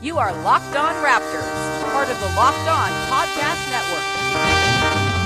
You are Locked On Raptors, part of the Locked On Podcast Network.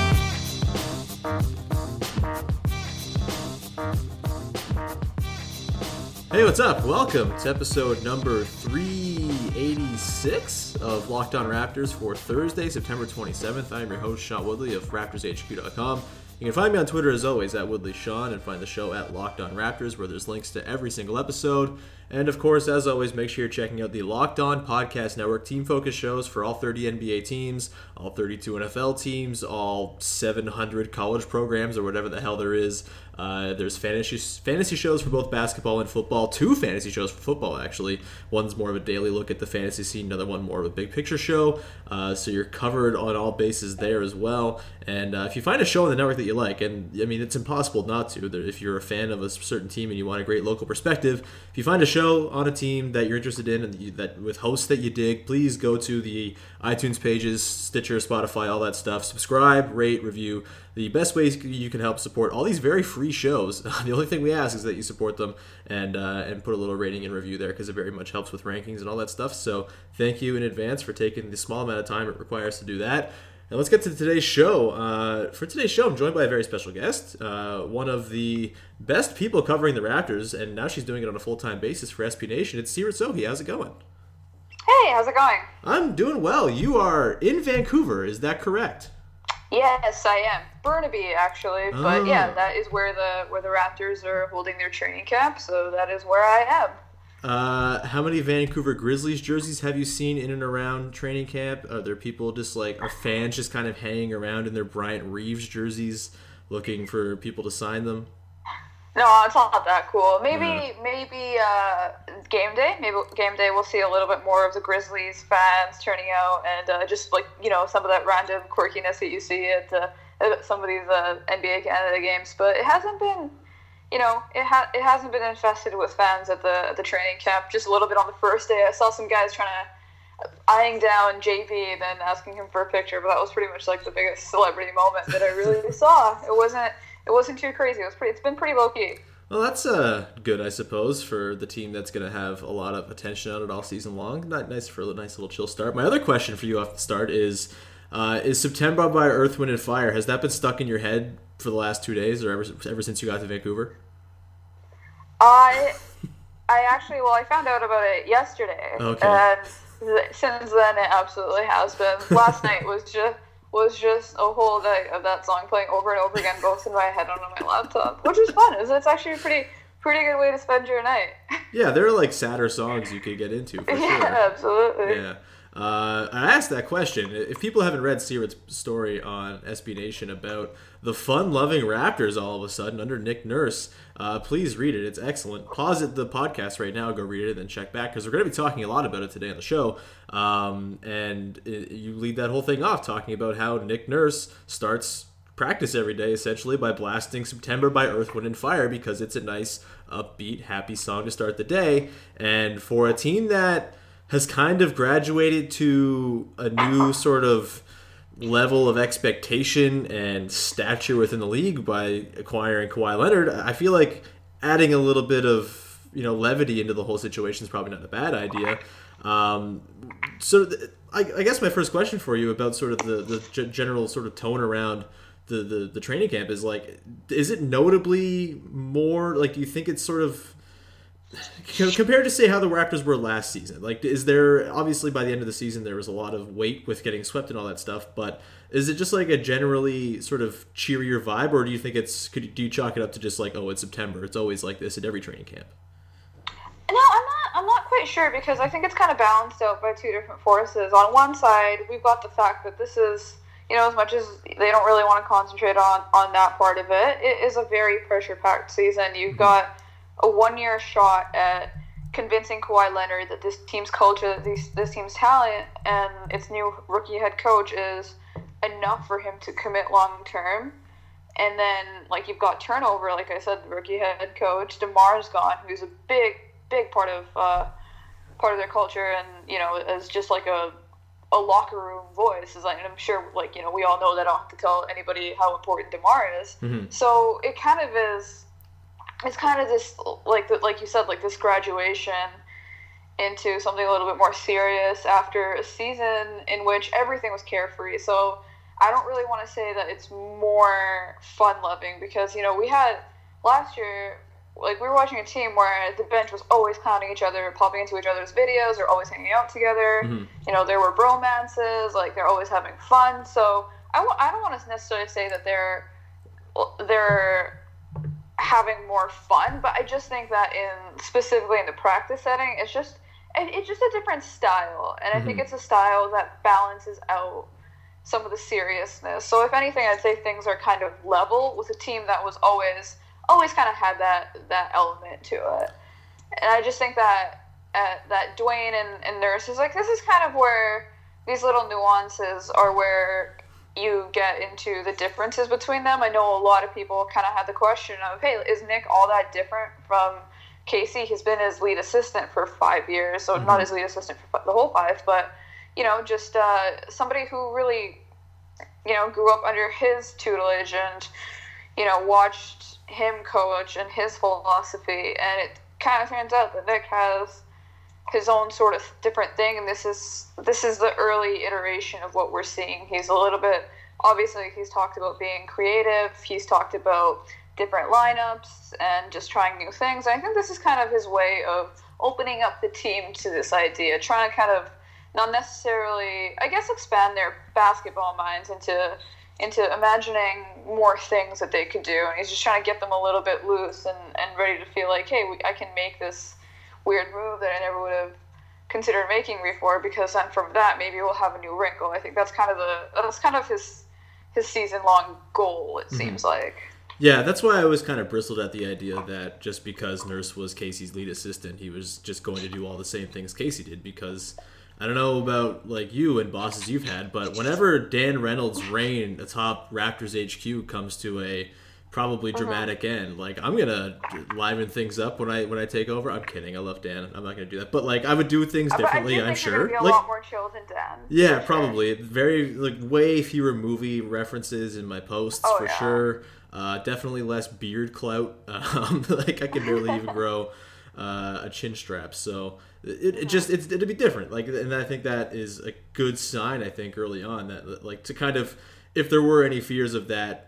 Hey, what's up? Welcome to episode number 386 of Locked On Raptors for Thursday, September 27th. I am your host, Sean Woodley of RaptorsHQ.com. You can find me on Twitter as always at Woodley Sean and find the show at Locked On Raptors where there's links to every single episode. And of course, as always, make sure you're checking out the Locked On Podcast Network team focus shows for all 30 NBA teams, all 32 NFL teams, all 700 college programs or whatever the hell there is. Uh, there's fantasy fantasy shows for both basketball and football. Two fantasy shows for football, actually. One's more of a daily look at the fantasy scene. Another one more of a big picture show. Uh, so you're covered on all bases there as well. And uh, if you find a show on the network that you like, and I mean it's impossible not to. If you're a fan of a certain team and you want a great local perspective, if you find a show on a team that you're interested in and you, that with hosts that you dig, please go to the iTunes pages, Stitcher, Spotify, all that stuff. Subscribe, rate, review the best ways you can help support all these very free shows. the only thing we ask is that you support them and uh, and put a little rating and review there because it very much helps with rankings and all that stuff. So thank you in advance for taking the small amount of time it requires to do that. And let's get to today's show. Uh, for today's show, I'm joined by a very special guest, uh, one of the best people covering the Raptors, and now she's doing it on a full time basis for SB Nation. It's Seerat Sohi. How's it going? Hey, how's it going? I'm doing well. You are in Vancouver, is that correct? Yes, I am. Burnaby, actually, but Oh. yeah, that is where the where the Raptors are holding their training camp. So that is where I am. Uh, how many Vancouver Grizzlies jerseys have you seen in and around training camp? Are there people just like are fans just kind of hanging around in their Bryant Reeves jerseys, looking for people to sign them? No, it's not that cool. Maybe maybe uh, game day. Maybe game day we'll see a little bit more of the Grizzlies fans turning out and uh, just like you know some of that random quirkiness that you see at uh, at some of these uh, NBA Canada games. But it hasn't been. You know, it ha- it hasn't been infested with fans at the at the training camp. Just a little bit on the first day. I saw some guys trying to eyeing down JB, then asking him for a picture. But that was pretty much like the biggest celebrity moment that I really saw. It wasn't it wasn't too crazy. It was pretty. It's been pretty low key. Well, that's uh, good, I suppose, for the team that's going to have a lot of attention on it all season long. Not nice for a nice little chill start. My other question for you off the start is: uh, Is September by Earth, Wind, and Fire has that been stuck in your head for the last two days, or ever ever since you got to Vancouver? I I actually well I found out about it yesterday. Okay. And th- since then it absolutely has been. Last night was just was just a whole night of that song playing over and over again, both in my head and on my laptop, which was fun. It's, it's actually a pretty pretty good way to spend your night. Yeah, there are like sadder songs you could get into for yeah, sure. absolutely. Yeah. Uh, I asked that question. If people haven't read Seerat's story on SB Nation about the fun-loving Raptors all of a sudden under Nick Nurse, uh, please read it. It's excellent. Pause it the podcast right now, go read it, and then check back because we're going to be talking a lot about it today on the show. Um, and it, you lead that whole thing off talking about how Nick Nurse starts practice every day essentially by blasting September by Earth, Wind, and Fire because it's a nice, upbeat, happy song to start the day. And for a team that has kind of graduated to a new sort of level of expectation and stature within the league by acquiring Kawhi Leonard, I feel like adding a little bit of you know levity into the whole situation is probably not a bad idea. Um, so th- I, I guess my first question for you about sort of the, the g- general sort of tone around the, the, the training camp is like, is it notably more like, do you think it's sort of compared to say how the Raptors were last season? Like, is there obviously by the end of the season there was a lot of weight with getting swept and all that stuff, but is it just like a generally sort of cheerier vibe, or do you think it's could do you chalk it up to just like oh it's September, it's always like this at every training camp? No, I'm not. I'm not quite sure because I think it's kind of balanced out by two different forces. On one side, we've got the fact that this is, you know, as much as they don't really want to concentrate on on that part of it, it is a very pressure packed season. You've mm-hmm. got a one year shot at, convincing Kawhi Leonard that this team's culture, this, this team's talent, and its new rookie head coach is enough for him to commit long term. And then, like, you've got turnover, like I said, the rookie head coach, DeMar's gone, who's a big, big part of uh, part of their culture, and you know, is just like a a locker room voice. Is like, and I'm sure, like you know, we all know that I don't have to tell anybody how important Demar is. Mm-hmm. So it kind of is. It's kind of this, like like you said, like this graduation into something a little bit more serious after a season in which everything was carefree. So I don't really want to say that it's more fun loving because you know we had last year like we were watching a team where the bench was always clowning each other, popping into each other's videos, or always hanging out together. Mm-hmm. You know, there were bromances, like they're always having fun. So I w- I don't want to necessarily say that they're they're having more fun, but I just think that in specifically in the practice setting, it's just it, it's just a different style, and I think Mhm. it's a style that balances out some of the seriousness. So if anything, I'd say things are kind of level with a team that was always always kind of had that that element to it. And I just think that uh, that Dwane and, and Nurse is like this is kind of where these little nuances are where you get into the differences between them. I know a lot of people kind of had the question of, hey, is Nick all that different from Casey? He's been his lead assistant for five years, so not his lead assistant for the whole five, but you know, just uh, somebody who really, you know, grew up under his tutelage and, you know, watched him coach and his philosophy. And it kind of turns out that Nick has his own sort of different thing, and this is this is the early iteration of what we're seeing. He's a little bit obviously he's talked about being creative. He's talked about different lineups and just trying new things. I think this is kind of his way of opening up the team to this idea, trying to kind of not necessarily, I guess, expand their basketball minds into into imagining more things that they could do. And he's just trying to get them a little bit loose and, and ready to feel like, hey, we, I can make this weird move that I never would have considered making before because then from that maybe we'll have a new wrinkle. I think that's kind of the that's kind of his his season long goal. It mm-hmm. seems like. Yeah, that's why I was kind of bristled at the idea that just because Nurse was Casey's lead assistant, he was just going to do all the same things Casey did. Because I don't know about like you and bosses you've had, but whenever Dan Reynolds' reign atop Raptors HQ comes to a probably dramatic end, like I'm gonna liven things up when I when I take over. I'm kidding. I love Dan. I'm not gonna do that, but like I would do things differently. I'm think you're gonna sure. Be a Like lot more chill than Dan. yeah, sure. probably. Very like way fewer movie references in my posts Oh, for yeah. sure. Uh, definitely less beard clout. Um, like I can barely even grow uh, a chin strap. So it, it just it's, it'd be different. Like, and I think that is a good sign. I think early on that like to kind of if there were any fears of that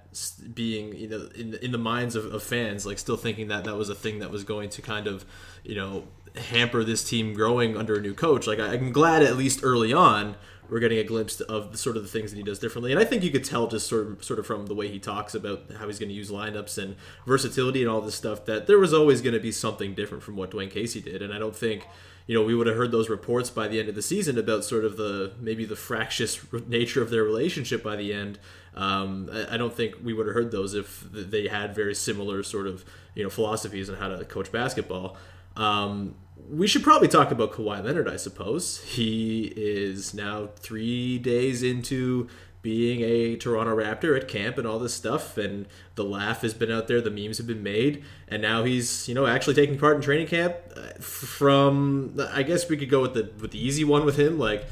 being you know in in the minds of, of fans like still thinking that that was a thing that was going to kind of you know hamper this team growing under a new coach like I, i'm glad at least early on we're getting a glimpse of the sort of the things that he does differently. And i think you could tell just sort of sort of from the way he talks about how he's going to use lineups and versatility and all this stuff that there was always going to be something different from what dwane casey did. And i don't think you know, we would have heard those reports by the end of the season about sort of the maybe the fractious nature of their relationship by the end. Um, I don't think we would have heard those if they had very similar sort of you know philosophies on how to coach basketball. Um, we should probably talk about Kawhi Leonard, I suppose. He is now three days into being a Toronto Raptor at camp and all this stuff, and the laugh has been out there, the memes have been made, and now he's you know actually taking part in training camp. Uh, From I guess we could go with the with the easy one with him, like.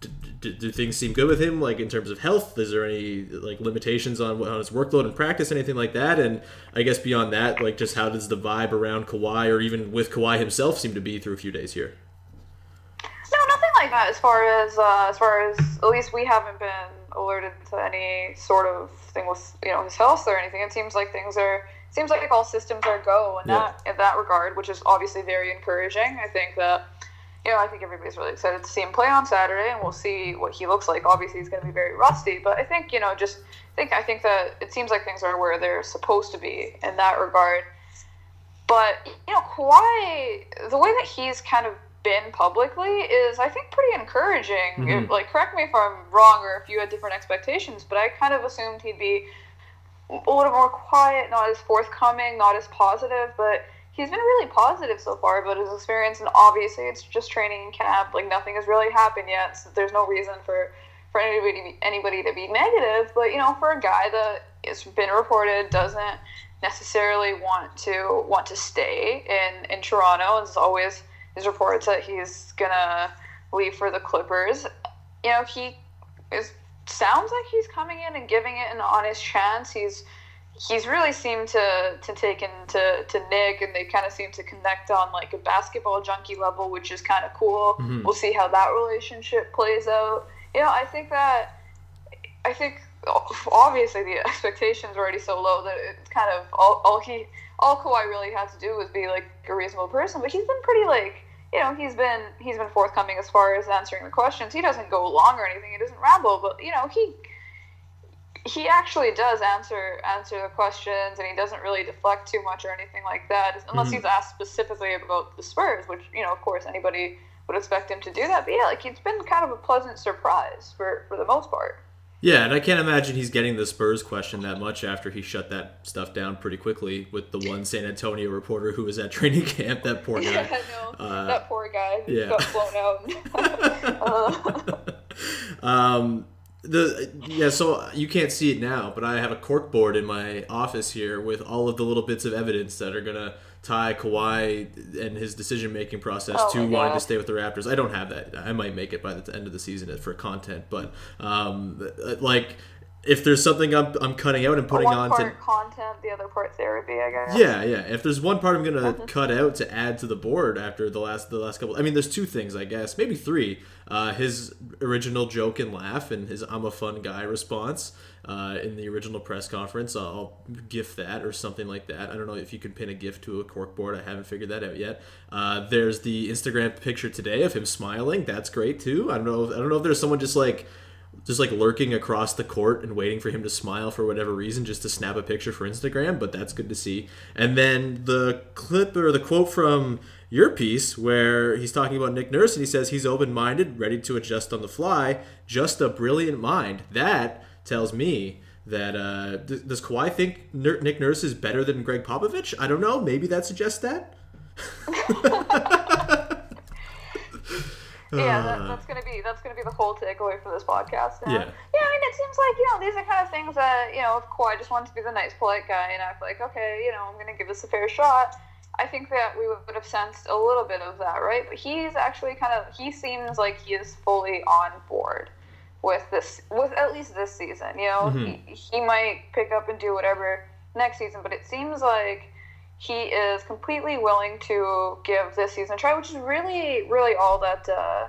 d- d- Do things seem good with him, like in terms of health? Is there any like limitations on on his workload and practice, anything like that? And I guess beyond that, like just how does the vibe around Kawhi or even with Kawhi himself seem to be through a few days here? No, nothing like that. As far as uh, as far as at least we haven't been alerted to any sort of thing with you know his health or anything. It seems like things are seems like all systems are go in Yeah. that in that regard, which is obviously very encouraging. I think that you know I think everybody's really excited to see him play on Saturday, and we'll see what he looks like. Obviously, he's going to be very rusty, but I think you know just I think I think that it seems like things are where they're supposed to be in that regard. But you know, Kawhi, the way that he's kind of been publicly is, I think, pretty encouraging. Mhm. If- like, correct me if I'm wrong or if you had different expectations, but I kind of assumed he'd be a little more quiet, not as forthcoming, not as positive. But he's been really positive so far about his experience, and obviously it's just training in camp. Like nothing has really happened yet, so there's no reason for for anybody anybody to be negative. But you know, for a guy that it's been reported doesn't necessarily want to want to stay in in Toronto, and there's always these reports that he's gonna leave for the Clippers. You know, he is sounds like he's coming in and giving it an honest chance. He's he's really seemed to to take into to Nick, and they kind of seem to connect on like a basketball junkie level, which is kind of cool. Mhm. We'll see how that relationship plays out. You know, I think that I think obviously the expectations are already so low that it's kind of all, all he all Kawhi really had to do was be like a reasonable person, but he's been pretty like you know he's been he's been forthcoming as far as answering the questions. He doesn't go long or anything. He doesn't ramble, but you know he he actually does answer answer the questions and he doesn't really deflect too much or anything like that unless Mhm. he's asked specifically about the Spurs, which you know of course anybody would expect him to do that. But yeah, like it's been kind of a pleasant surprise for for the most part. Yeah, and I can't imagine he's getting the Spurs question that much after he shut that stuff down pretty quickly with the one San Antonio reporter who was at training camp. That poor Yeah, guy. no, Uh, that poor guy yeah. got blown out. uh, um, the yeah, so you can't see it now, but I have a cork board in my office here with all of the little bits of evidence that are gonna tie Kawhi and his decision making process Oh to wanting to stay with the Raptors. I don't have that. I might make it by the end of the season for content, but um, like if there's something I'm, I'm cutting out and putting one on part to content, the other part therapy. I guess. yeah, yeah. If there's one part I'm gonna Mm-hmm. cut out to add to the board after the last the last couple, I mean, there's two things I guess, maybe three. Uh, his original joke and laugh, and his "I'm a fun guy" response uh, in the original press conference. I'll gift that or something like that. I don't know if you can pin a gift to a cork board. I haven't figured that out yet. Uh, there's the Instagram picture today of him smiling. That's great too. I don't know. If, I don't know if there's someone just like just like lurking across the court and waiting for him to smile for whatever reason just to snap a picture for Instagram, but that's good to see. And then the clip or the quote from your piece where he's talking about Nick Nurse and he says he's open-minded, ready to adjust on the fly, just a brilliant mind. That tells me that uh, d- does Kawhi think Nick Nurse is better than Gregg Popovich? I don't know. Maybe that suggests that. yeah, Uh. that, that's gonna be that's gonna be the whole takeaway for this podcast. And, Yeah. yeah. I mean, it seems like you know these are kind of things that you know if Kawhi just wanted to be the nice, polite guy and act like, okay, you know, I'm gonna give this a fair shot. I think that we would have sensed a little bit of that, right? But he's actually kind of he seems like he is fully on board with this, with at least this season. You know, Mhm. he, he might pick up and do whatever next season, but it seems like he is completely willing to give this season a try, which is really, really all that uh,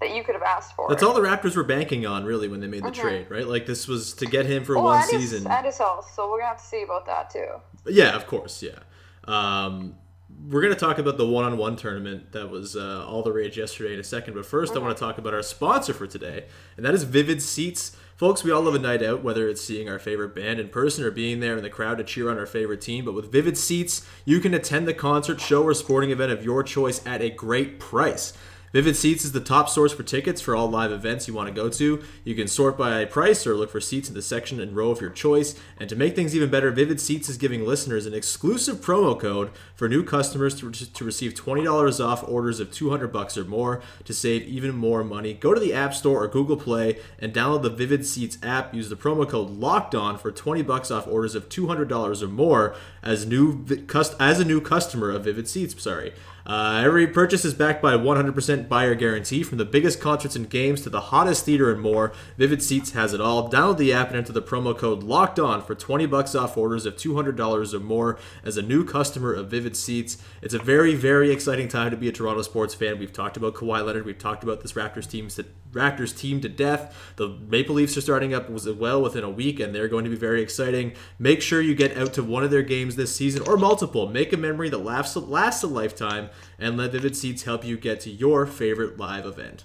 that you could have asked for. That's all the Raptors were banking on, really, when they made the Mhm. trade, right? Like this was to get him for Oh, one and his- season. and his health. So we're gonna have to see about that too. Yeah, of course, yeah. Um, we're going to talk about the one-on-one tournament that was uh, all the rage yesterday in a second. But 1st I want to talk about our sponsor for today, and that is Vivid Seats. Folks, we all love a night out, whether it's seeing our favorite band in person or being there in the crowd to cheer on our favorite team. But with Vivid Seats, you can attend the concert, show, or sporting event of your choice at a great price. Vivid Seats is the top source for tickets for all live events you want to go to. You can sort by price or look for seats in the section and row of your choice. And to make things even better, Vivid Seats is giving listeners an exclusive promo code for new customers to, to receive $20 off orders of 200 bucks or more to save even more money. Go to the App Store or Google Play and download the Vivid Seats app. Use the promo code Locked On for 20 bucks off orders of $200 or more as new as a new customer of Vivid Seats. Sorry. Uh, every purchase is backed by a 100% buyer guarantee. From the biggest concerts and games to the hottest theater and more, Vivid Seats has it all. Download the app and enter the promo code Locked On for 20 bucks off orders of $200 or more as a new customer of Vivid Seats. It's a very, very exciting time to be a Toronto sports fan. We've talked about Kawhi Leonard. We've talked about this Raptors team to, Raptors team to death. The Maple Leafs are starting up as well within a week, and they're going to be very exciting. Make sure you get out to one of their games this season or multiple. Make a memory that lasts, lasts a lifetime and let Vivid Seats help you get to your favorite live event.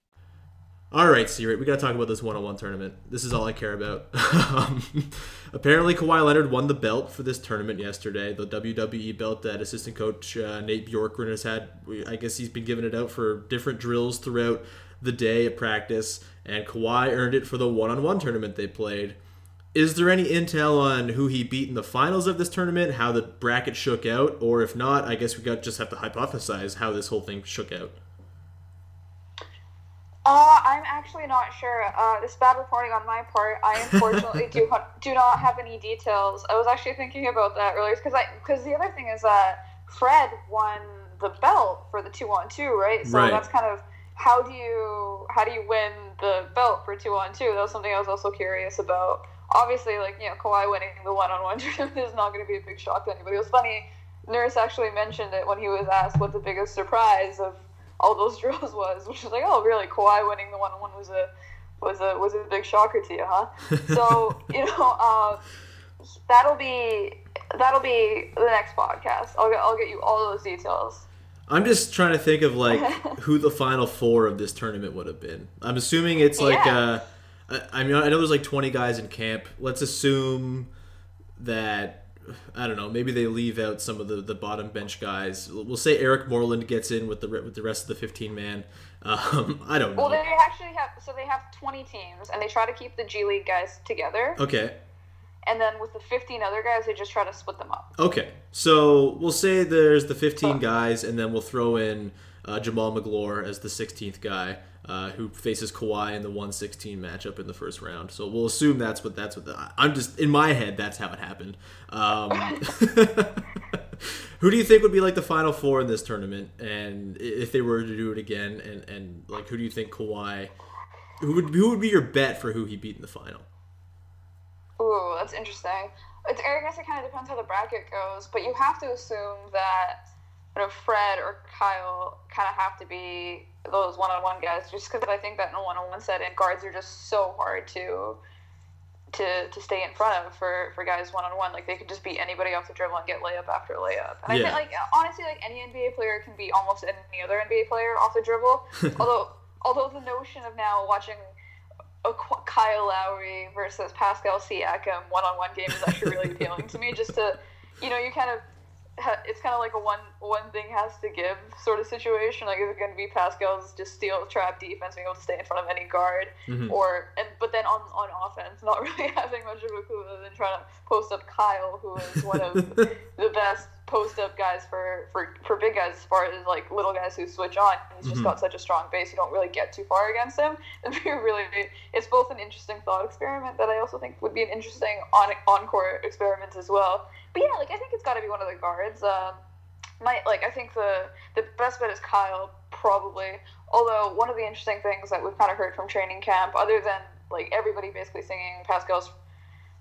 All right, Seerat, we got to talk about this one-on-one tournament. This is all I care about. um, apparently, Kawhi Leonard won the belt for this tournament yesterday. The WWE belt that assistant coach uh, Nate Bjorkgren has had. I guess he's been giving it out for different drills throughout the day at practice, and Kawhi earned it for the one-on-one tournament they played. Is there any intel on who he beat in the finals of this tournament, how the bracket shook out, or if not, I guess we got just have to hypothesize how this whole thing shook out. Uh, I'm actually not sure. Uh, this bad reporting on my part. I unfortunately do do not have any details. I was actually thinking about that earlier because I because the other thing is that Fred won the belt for the two on two, right? So Right. that's kind of how do you how do you win the belt for two on two? That was something I was also curious about. Obviously, like you know, Kawhi winning the one on one tournament is not going to be a big shock to anybody. It was funny. Nurse actually mentioned it when he was asked what the biggest surprise of all those drills was, which was like, oh, really? Kawhi winning the one on one was a was a was a big shocker to you, huh? so you know, uh, that'll be that'll be the next podcast. I'll get I'll get you all those details. I'm just trying to think of like who the final four of this tournament would have been. I'm assuming it's like Yeah. uh, I I mean I know there's like 20 guys in camp. Let's assume that I don't know. Maybe they leave out some of the, the bottom bench guys. We'll say Eric Moreland gets in with the with the rest of the 15 man. Um, I don't know. Well, they actually have so they have 20 teams, and they try to keep the G League guys together, Okay. and then with the 15 other guys, they just try to split them up. Okay, so we'll say there's the 15 guys, and then we'll throw in uh, Jamal McGlure as the 16th guy, uh, who faces Kawhi in the 116 matchup in the first round. So we'll assume that's what that's what the, I'm just in my head. That's how it happened. Um, who do you think would be like the final four in this tournament, and if they were to do it again, and and like who do you think Kawhi? Who would who would be your bet for who he beat in the final? Ooh, that's interesting. It's, I guess it kind of depends how the bracket goes, but you have to assume that you know Fred or Kyle kind of have to be those one-on-one guys, just because I think that in a one-on-one setting, guards are just so hard to to to stay in front of for for guys one-on-one. Like they could just beat anybody off the dribble and get layup after layup. And I think like honestly, like any NBA player can beat almost any other NBA player off the dribble. although although the notion of now watching a Kyle Lowry versus Pascal Siakam one-on-one game is actually really appealing to me. Just to, you know, you kind of, it's kind of like a one one thing has to give sort of situation. Like, is it going to be Pascal's just steel trap defense, being able to stay in front of any guard, mm-hmm. or and but then on on offense, not really having much of a clue other than trying to post up Kyle, who is one of the best post up guys for, for for big guys as far as like little guys who switch on. He's just got such a strong base, you don't really get too far against him. It'd be really, it's both an interesting thought experiment that I also think would be an interesting on encore experiment as well. But yeah, like I think it's got to be one of the guards. Um, my like I think the the best bet is Kyle probably. Although one of the interesting things that we've kind of heard from training camp, other than like everybody basically singing Pascal's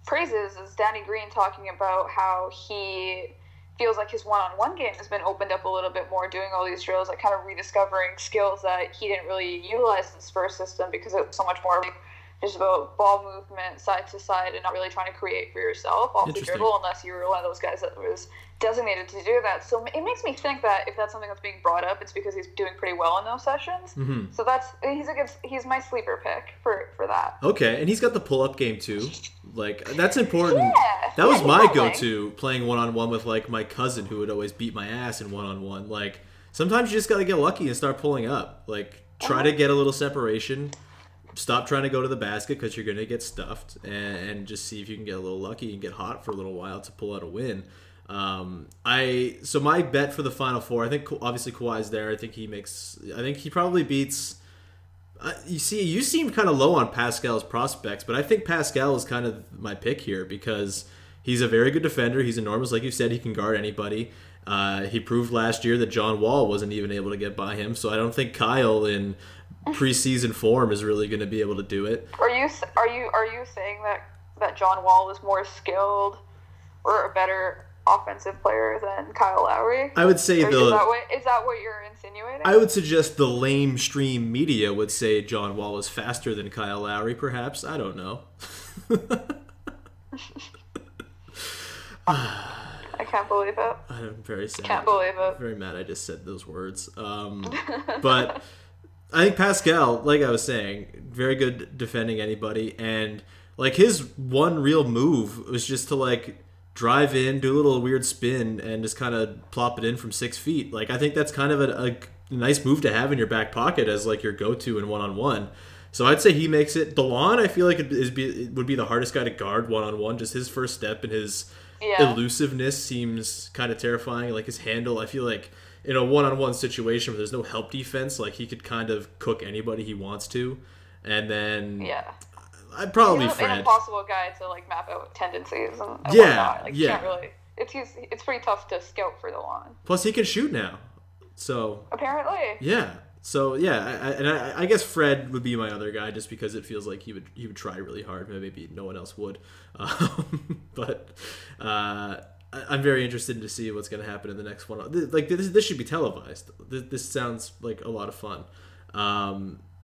praises, is Danny Green talking about how he feels like his one-on-one game has been opened up a little bit more doing all these drills like kind of rediscovering skills that he didn't really utilize in his first system because it was so much more like just about ball movement side to side and not really trying to create for yourself off the dribble unless you were one of those guys that was designated to do that so it makes me think that if that's something that's being brought up it's because he's doing pretty well in those sessions Mm-hmm. so that's he's a good he's my sleeper pick for for that Okay, and he's got the pull up game too. Like that's important. Yeah, that was yeah, my go-to playing one on one with like my cousin who would always beat my ass in one on one. Like sometimes you just got to get lucky and start pulling up. Like try to get a little separation. Stop trying to go to the basket because you're gonna get stuffed, and, and just see if you can get a little lucky and get hot for a little while to pull out a win. Um, I so my bet for the final four. I think obviously Kawhi's there. I think he makes. I think he probably beats. Uh, you see, you seem kind of low on Pascal's prospects, but I think Pascal is kind of my pick here because he's a very good defender. He's enormous, like you said. He can guard anybody. Uh, he proved last year that John Wall wasn't even able to get by him. So I don't think Kyle in preseason form is really going to be able to do it. Are you are you are you saying that that John Wall is more skilled or a better offensive player than Kyle Lowry? I would say Or the is that what is that what you're insinuating? I would suggest the lamestream media would say John Wall is faster than Kyle Lowry, perhaps. I don't know. I can't believe it. I'm very sad. Can't believe it. Very mad I just said those words. Um, but I think Pascal, like I was saying, very good defending anybody. And like his one real move was just to like drive in, do a little weird spin, and just kind of plop it in from six feet. Like I think that's kind of a, a nice move to have in your back pocket as like your go-to in one-on-one. So I'd say he makes it. Delon, I feel like it is be, it would be the hardest guy to guard one-on-one. Just his first step and his Yeah. elusiveness seems kind of terrifying. Like his handle, I feel like in a one-on-one situation where there's no help defense, like he could kind of cook anybody he wants to. And then Yeah. I'd probably He's an impossible guy to like map out tendencies and, and Yeah, whatnot. Like, yeah. can't really. It's he's, it's pretty tough to scout for Delon. Plus he can shoot now. So Apparently. yeah. So yeah, I, I, and I, I guess Fred would be my other guy just because it feels like he would he would try really hard. Maybe no one else would, um, but uh, I- I'm very interested to see what's going to happen in the next one. Like this, this should be televised. This, this sounds like a lot of fun. Um,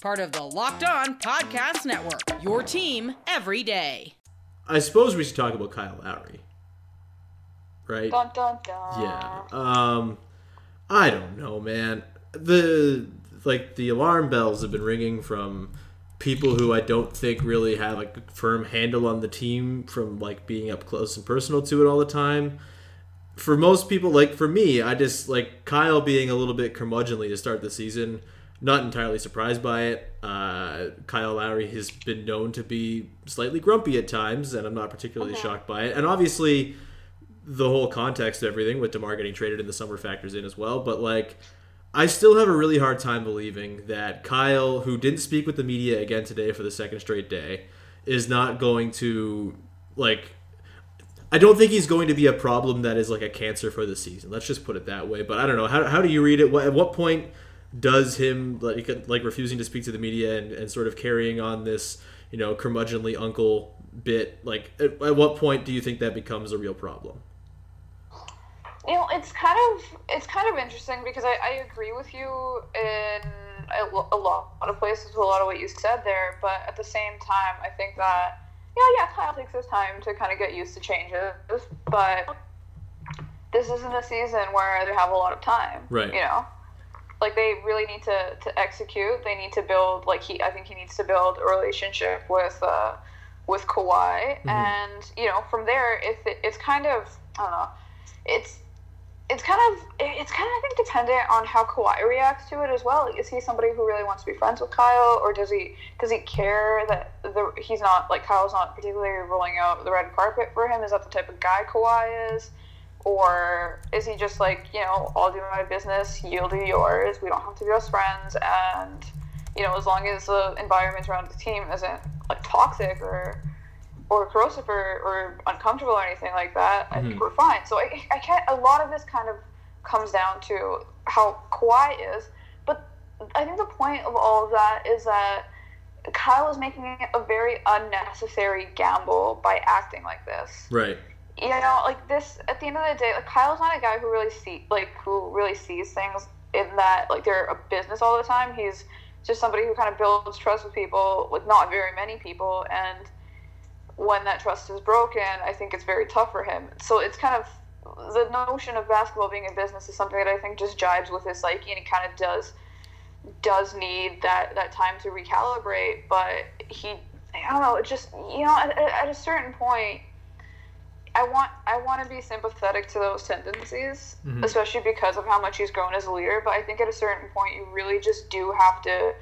Part of the Locked On Podcast Network, your team every day. I suppose we should talk about Kyle Lowry, right? Dun dun dun. Yeah. Um, I don't know, man. The like the alarm bells have been ringing from people who I don't think really have like a firm handle on the team from like being up close and personal to it all the time. For most people, like for me, I just like Kyle being a little bit curmudgeonly to start the season. Not entirely surprised by it. Uh, Kyle Lowry has been known to be slightly grumpy at times, and I'm not particularly shocked by it. And obviously, the whole context of everything with DeMar getting traded in the summer factors in as well. But like, I still have a really hard time believing that Kyle, who didn't speak with the media again today for the second straight day, is not going to like. I don't think he's going to be a problem that is like a cancer for the season. Let's just put it that way. But I don't know. How, how do you read it? What, at what point does him like like refusing to speak to the media and, and sort of carrying on this you know curmudgeonly uncle bit like at, at what point do you think that becomes a real problem? You know, it's kind of it's kind of interesting because I, I agree with you in a, a lot of places with a lot of what you said there, but at the same time, I think that yeah, yeah, Kyle takes his time to kind of get used to changes, but this isn't a season where they have a lot of time, Right. You know, like they really need to, to execute. They need to build like he. I think he needs to build a relationship with uh, with Kawhi, and you know from there, if it, it's kind of I don't know, it's it's kind of it's kind of I think dependent on how Kawhi reacts to it as well. Like, is he somebody who really wants to be friends with Kyle, or does he does he care that the he's not like Kyle's not particularly rolling out the red carpet for him? Is that the type of guy Kawhi is? Or is he just like, you know, I'll do my business, you'll do yours, we don't have to be best friends, and, you know, as long as the environment around the team isn't, like, toxic or or corrosive or, or uncomfortable or anything like that, I think mm-hmm. we're fine. So I, I can't, a lot of this kind of comes down to how Kawhi is, but I think the point of all of that is that Kyle is making a very unnecessary gamble by acting like this Right. You know, like this at the end of the day, like Kyle's not a guy who really see like who really sees things in that like they're a business all the time. He's just somebody who kind of builds trust with people, with not very many people, and when that trust is broken, I think it's very tough for him. So it's kind of the notion of basketball being a business is something that I think just jibes with his psyche, and he kind of does does need that that time to recalibrate. But he, I don't know, it just you know, at, at a certain point. I want I want to be sympathetic to those tendencies, mm-hmm. especially because of how much he's grown as a leader. But I think at a certain point, you really just do have to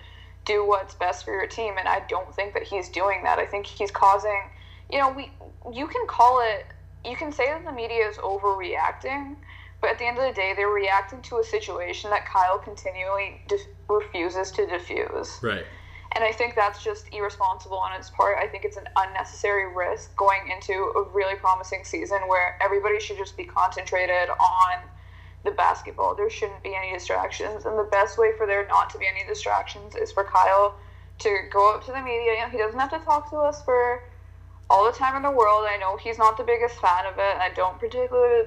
do what's best for your team. And I don't think that he's doing that. I think he's causing, you know, we you can call it, you can say that the media is overreacting, but at the end of the day, they're reacting to a situation that Kyle continually dif- refuses to diffuse. Right. And I think that's just irresponsible on its part. I think it's an unnecessary risk going into a really promising season where everybody should just be concentrated on the basketball. There shouldn't be any distractions. And the best way for there not to be any distractions is for Kyle to go up to the media. You know, he doesn't have to talk to us for all the time in the world. I know he's not the biggest fan of it, and I don't particularly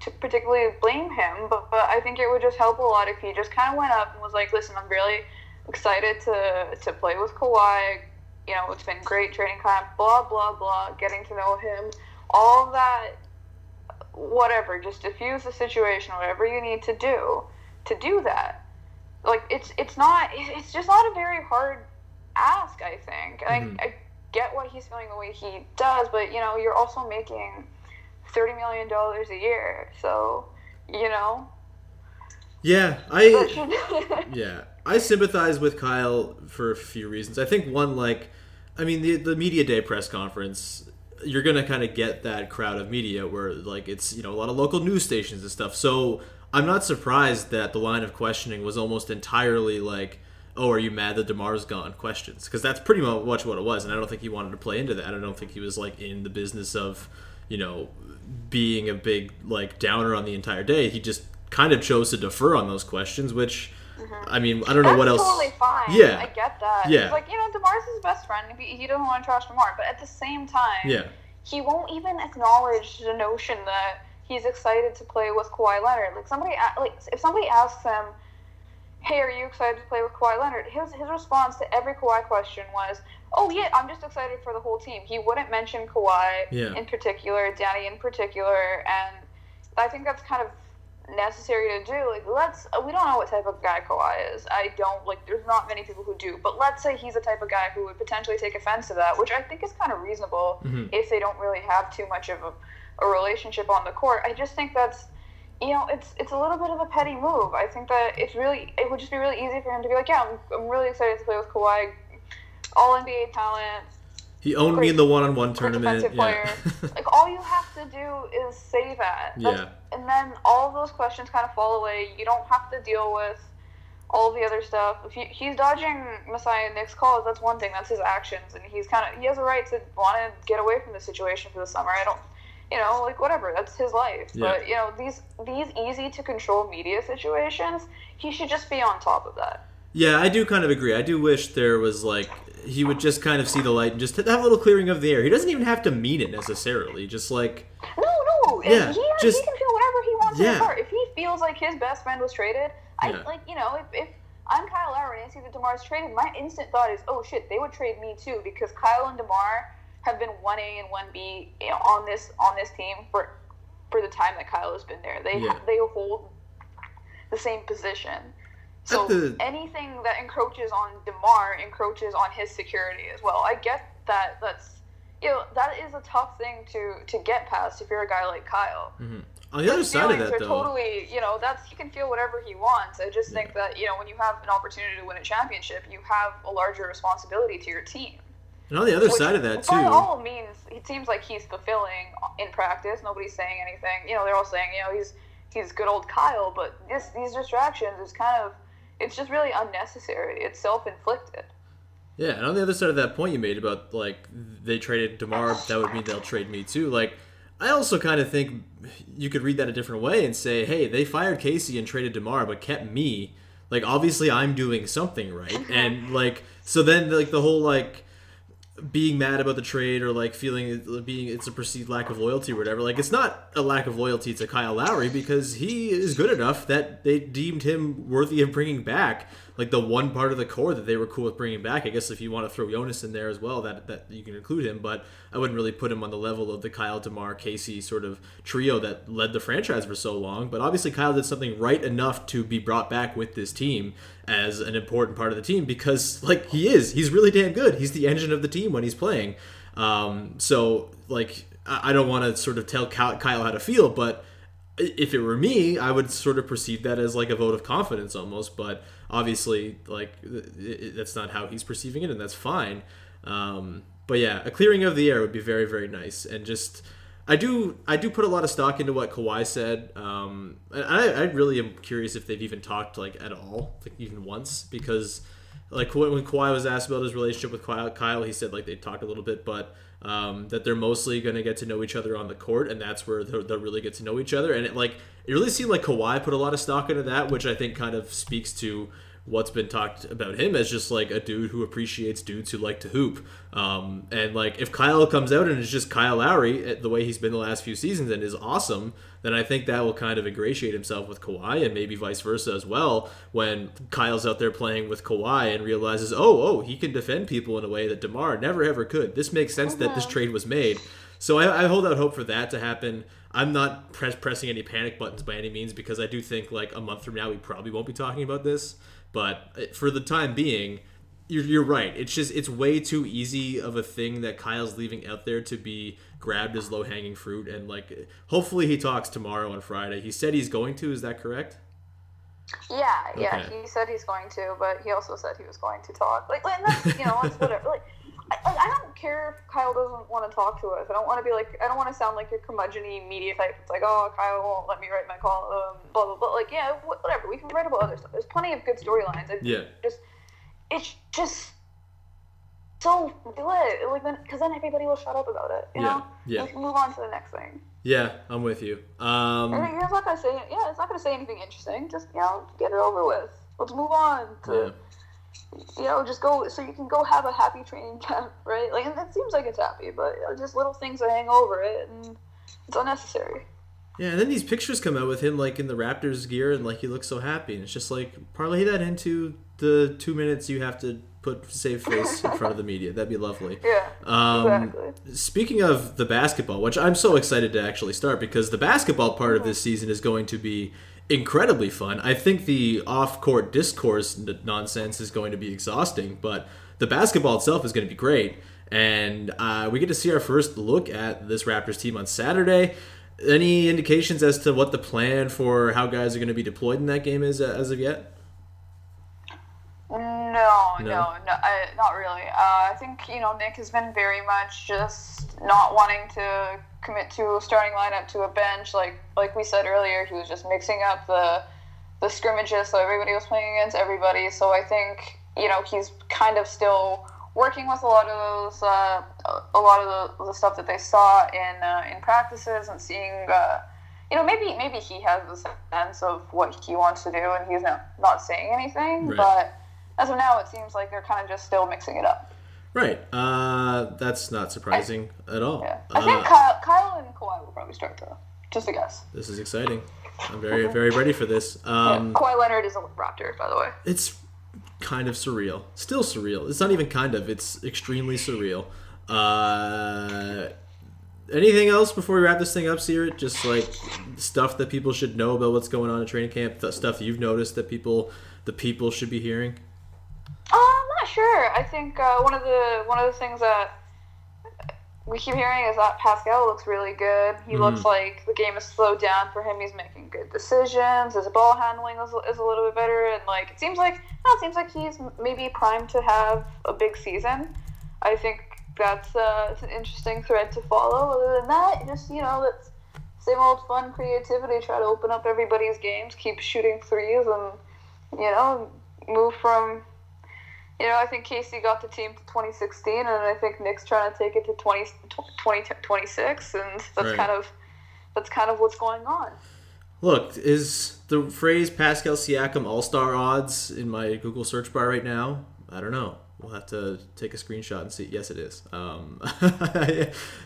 to particularly blame him, but, but I think it would just help a lot if he just kind of went up and was like, "Listen, I'm really excited to to play with Kawhi. You know, it's been great training camp. Blah blah blah. Getting to know him, all that, whatever. Just diffuse the situation. Whatever you need to do to do that. Like it's it's not it's just not a very hard ask. I think. Mhm. I, I get what he's feeling the way he does, but you know, you're also making thirty million dollars a year, so you know. Yeah, I yeah, I sympathize with Kyle for a few reasons. I think one, like, I mean, the the media day press conference, you're gonna kind of get that crowd of media where like it's you know a lot of local news stations and stuff. So I'm not surprised that the line of questioning was almost entirely like, "Oh, are you mad that Demar's gone?" questions because that's pretty much what it was, and I don't think he wanted to play into that. I don't think he was like in the business of you know being a big like downer on the entire day. He just kind of chose to defer on those questions, which. Mm-hmm. I mean, I don't know That's what else. totally fine. Yeah. I get that. Yeah. Like, you know, DeMar's his best friend. He, he doesn't want to trash DeMar. But at the same time, Yeah. he won't even acknowledge the notion that he's excited to play with Kawhi Leonard. Like, somebody, like if somebody asks him, hey, are you excited to play with Kawhi Leonard? His, his response to every Kawhi question was, oh, yeah, I'm just excited for the whole team. He wouldn't mention Kawhi Yeah. in particular, Danny in particular. And I think that's kind of necessary to do. Like, let's uh, we don't know what type of guy Kawhi is. I don't like. There's not many people who do, but let's say he's the type of guy who would potentially take offense to that, which I think is kind of reasonable mm-hmm. if they don't really have too much of a, a relationship on the court. I just think that's. You know, it's it's a little bit of a petty move. I think that it's really it would just be really easy for him to be like, yeah, I'm, I'm really excited to play with Kawhi, all NBA talent, He owned me in the one-on-one tournament. Yeah. like all you have to do is say that. That's- Yeah. And then all those questions kind of fall away. You don't have to deal with all the other stuff. If he, he's dodging Masai Nick's calls, that's one thing. That's his actions, and he's kind of he has a right to want to get away from the situation for the summer. I don't, you know, like whatever. That's his life. Yeah. But you know, these these easy to control media situations, he should just be on top of that. Yeah, I do kind of agree. I do wish there was like he would just kind of see the light and just have a little clearing of the air. He doesn't even have to mean it necessarily. Just like No, no. Yeah, he, just- he can feel whatever he wants in Yeah. his heart. If he feels like his best friend was traded, I Yeah. like you know if, if I'm Kyle Lowry and I see that Demar's traded, my instant thought is, oh shit, they would trade me too because Kyle and Demar have been one A and one B you know, on this on this team for for the time that Kyle has been there. They Yeah. they hold the same position. So the- anything that encroaches on Demar encroaches on his security as well. I get that. That's you know that is a tough thing to to get past if you're a guy like Kyle. Mm-hmm. on the other His side of feelings that are though. totally you know that's he can feel whatever he wants. I just think that you know when you have an opportunity to win a championship, you have a larger responsibility to your team. And on the other Which, side of that too, by all means, it seems like he's fulfilling in practice. Nobody's saying anything. You know, they're all saying, you know, he's he's good old Kyle, but this these distractions is kind of it's just really unnecessary. It's self inflicted. Yeah, and on the other side of that point you made about like they traded Demar, that would mean they'll trade me too. Like, I also kind of think you could read that a different way and say, hey, they fired Casey and traded Demar, but kept me. Like, obviously, I'm doing something right, mm-hmm. and like, so then like the whole like being mad about the trade or like feeling being it's a perceived lack of loyalty or whatever. Like it's not a lack of loyalty to Kyle Lowry because he is good enough that they deemed him worthy of bringing back. Like the one part of the core that they were cool with bringing back. I guess if you want to throw Jonas in there as well, that that you can include him. But I wouldn't really put him on the level of the Kyle Demar Casey sort of trio that led the franchise for so long. But obviously Kyle did something right enough to be brought back with this team as an important part of the team because like he is he's really damn good he's the engine of the team when he's playing um, so like i don't want to sort of tell kyle how to feel but if it were me, I would sort of perceive that as like a vote of confidence almost. But obviously, like that's not how he's perceiving it, and that's fine. Um, but yeah, a clearing of the air would be very very nice, and just I do I do put a lot of stock into what Kawhi said. Um, I I really am curious if they've even talked like at all, like even once, because like when Kawhi was asked about his relationship with Kyle, Kyle he said like they talked a little bit, but um, that they're mostly going to get to know each other on the court, and that's where they'll, they'll really get to know each other. And it like it really seemed like Kawhi put a lot of stock into that, which I think kind of speaks to what's been talked about him as just like a dude who appreciates dudes who like to hoop. Um, and like if Kyle comes out and it's just Kyle Lowry eh, the way he's been the last few seasons and is awesome, then I think that will kind of ingratiate himself with Kawhi and maybe vice versa as well. When Kyle's out there playing with Kawhi and realizes, oh, oh, he can defend people in a way that Demar never ever could. This makes sense that this trade was made. So I, I hold out hope for that to happen. I'm not press, pressing any panic buttons by any means because I do think like a month from now we probably won't be talking about this. But uh, for the time being, you're, you're right. It's just it's way too easy of a thing that Kyle's leaving out there to be grabbed as low hanging fruit. And like, hopefully he talks tomorrow on Friday. He said he's going to. Is that correct? Yeah, yeah. Okay. He said he's going to, but he also said he was going to talk. Like, and that's you know, that's whatever. Like, I, I don't care if Kyle doesn't want to talk to us. I don't want to be like, I don't want to sound like your curmudgeony media type. It's like, oh, Kyle won't let me write my column, blah blah blah. Like, yeah, wh- whatever. We can write about other stuff. There's plenty of good storylines. Yeah. Just, it's just so lit. Like then, because then everybody will shut up about it. You Yeah, know. yeah. Let's move on to the next thing. Yeah, I'm with you. Um, And It's not gonna say, yeah, it's not gonna say anything interesting. Just you know, get it over with. Let's move on to, yeah. You know, just go so you can go have a happy training camp, right? Like, and it seems like it's happy, but you know, just little things that hang over it, and it's unnecessary. Yeah, and then these pictures come out with him like in the Raptors gear and like he looks so happy. And it's just like parlay that into the two minutes you have to put save face in front of the media. That'd be lovely. Yeah, Um, exactly. Speaking of the basketball, which I'm so excited to actually start because the basketball part of this season is going to be incredibly fun. I think the off-court discourse nonsense is going to be exhausting, but the basketball itself is going to be great. And uh, we get to see our first look at this Raptors team on Saturday. Any indications as to what the plan for how guys are going to be deployed in that game is uh, as of yet? No, No? no, no, I, not really. Uh, I think you know Nick has been very much just not wanting to commit to a starting lineup to a bench. Like like we said earlier, he was just mixing up the the scrimmages, so everybody was playing against everybody. So I think you know he's kind of still working with a lot of those, uh, a lot of the, the stuff that they saw in uh, in practices and seeing. Uh, you know, maybe maybe he has a sense of what he wants to do, and he's not not saying anything. Right. As of now, it seems like they're kind of just still mixing it up. Right. Uh, that's not surprising at all. Yeah, I think Uh, Kyle, Kyle and Kawhi will probably start though. Just a guess. this is exciting. I'm very, very ready for this. Um, Kawhi Leonard is a Raptor, by the way. it's kind of surreal. Still surreal. It's not even kind of. It's extremely surreal. Uh, anything else before we wrap this thing up, Seerat? Just like stuff that people should know about what's going on in training camp. Stuff you've noticed that people, the people should be hearing. Sure. I think uh, one of the one of the things that we keep hearing is that Pascal looks really good. He looks like the game is slowed down for him. He's making good decisions. His ball handling is, is a little bit better, and like it seems like no, it seems like he's maybe primed to have a big season. I think that's uh, it's an interesting thread to follow. Other than that, just you know, that's same old fun creativity. Try to open up everybody's games, keep shooting threes, and you know, move from you know, I think Casey got the team to 2016, and I think Nick's trying to take it to 20, 20 26, and that's Right. kind of that's kind of what's going on. Look, is the phrase Pascal Siakam All Star odds in my Google search bar right now? I don't know. We'll have to take a screenshot and see. Yes, it is. Um,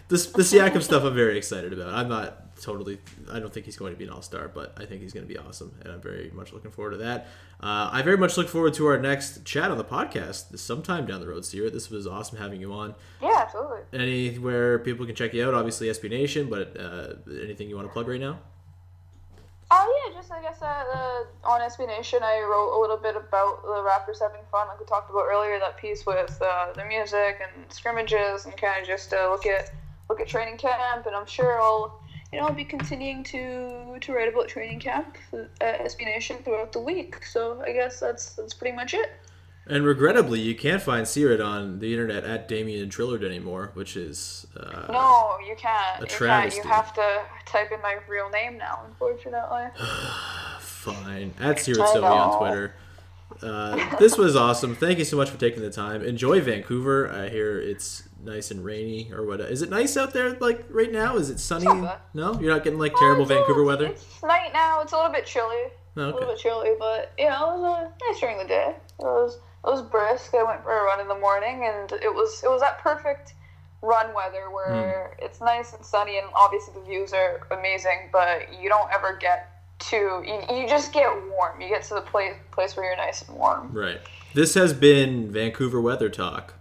this the Siakam stuff I'm very excited about. I'm not totally. I don't think he's going to be an All Star, but I think he's going to be awesome, and I'm very much looking forward to that. Uh, I very much look forward to our next chat on the podcast sometime down the road, Seerat. This was awesome having you on. Yeah, absolutely. Anywhere people can check you out, obviously SB Nation, but uh, anything you want to plug right now? Oh yeah, just I guess uh, uh, on SB Nation, I wrote a little bit about the Raptors having fun, like we talked about earlier. That piece with uh, the music and scrimmages, and kind of just uh, look at look at training camp. And I'm sure I'll know, I'll be continuing to to write about training camp at SB Nation throughout the week. So I guess that's that's pretty much it. And regrettably, you can't find Seerat on the internet at Damian Trillard anymore, which is uh, No, you can't. A you can't. You have to type in my real name now, unfortunately. fine at I Sohi on. Twitter. Uh, this was awesome. Thank you so much for taking the time. Enjoy Vancouver. I hear it's nice and rainy or what? Is it nice out there like right now? Is it sunny? No, you're not getting like terrible Vancouver weather. It's night now. It's a little bit chilly. A Okay. little bit chilly, but you know, it was uh, nice during the day. It was it was brisk. I went for a run in the morning, and it was it was that perfect run weather where Hmm. it's nice and sunny, and obviously the views are amazing. But you don't ever get to you, you just get warm. You get to the place place where you're nice and warm. Right. This has been Vancouver Weather Talk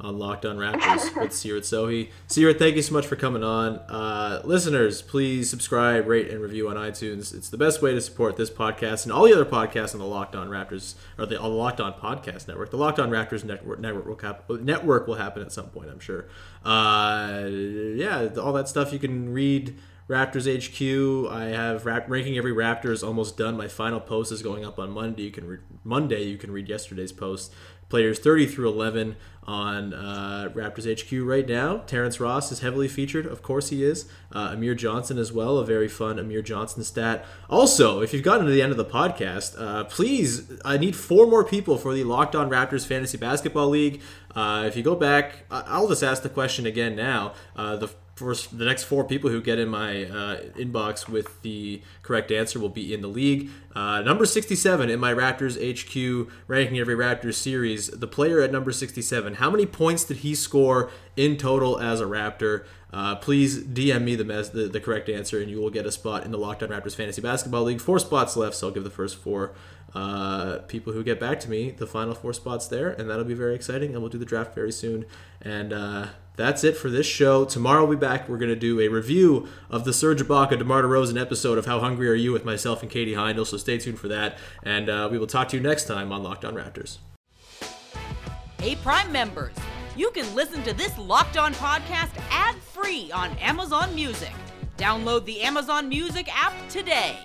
on Locked On Raptors with Seerat Sohi. Seerat, thank you so much for coming on. Uh, listeners, please subscribe, rate, and review on iTunes. It's the best way to support this podcast and all the other podcasts on the Locked On Raptors or the, on the Locked On Podcast Network. The Locked On Raptors network network will, hap- network will happen at some point, I'm sure. Uh, yeah, all that stuff you can read. Raptors HQ. I have rap- ranking every Raptor is almost done. My final post is going up on Monday. You can re- Monday. You can read yesterday's post. Players 30 through 11 on uh, Raptors HQ right now. Terrence Ross is heavily featured. Of course he is. Uh, Amir Johnson as well. A very fun Amir Johnson stat. Also, if you've gotten to the end of the podcast, uh, please, I need four more people for the Locked On Raptors Fantasy Basketball League. Uh, if you go back, I'll just ask the question again now. Uh, the first the next four people who get in my uh, inbox with the correct answer will be in the league. Uh, number 67 in my Raptors HQ ranking every Raptors series. The player at number 67. How many points did he score in total as a Raptor? Uh, please DM me the, mes- the the correct answer, and you will get a spot in the Locked On Raptors Fantasy Basketball League. Four spots left, so I'll give the first four uh, people who get back to me the final four spots there, and that'll be very exciting. And we'll do the draft very soon. And uh, that's it for this show. Tomorrow we'll be back. We're going to do a review of the Serge Ibaka DeMar DeRozan episode of How Hungry Are You with myself and Katie Heindl. So stay tuned for that, and uh, we will talk to you next time on Locked On Raptors. Hey, Prime members, you can listen to this Locked On podcast ad free on Amazon Music. Download the Amazon Music app today.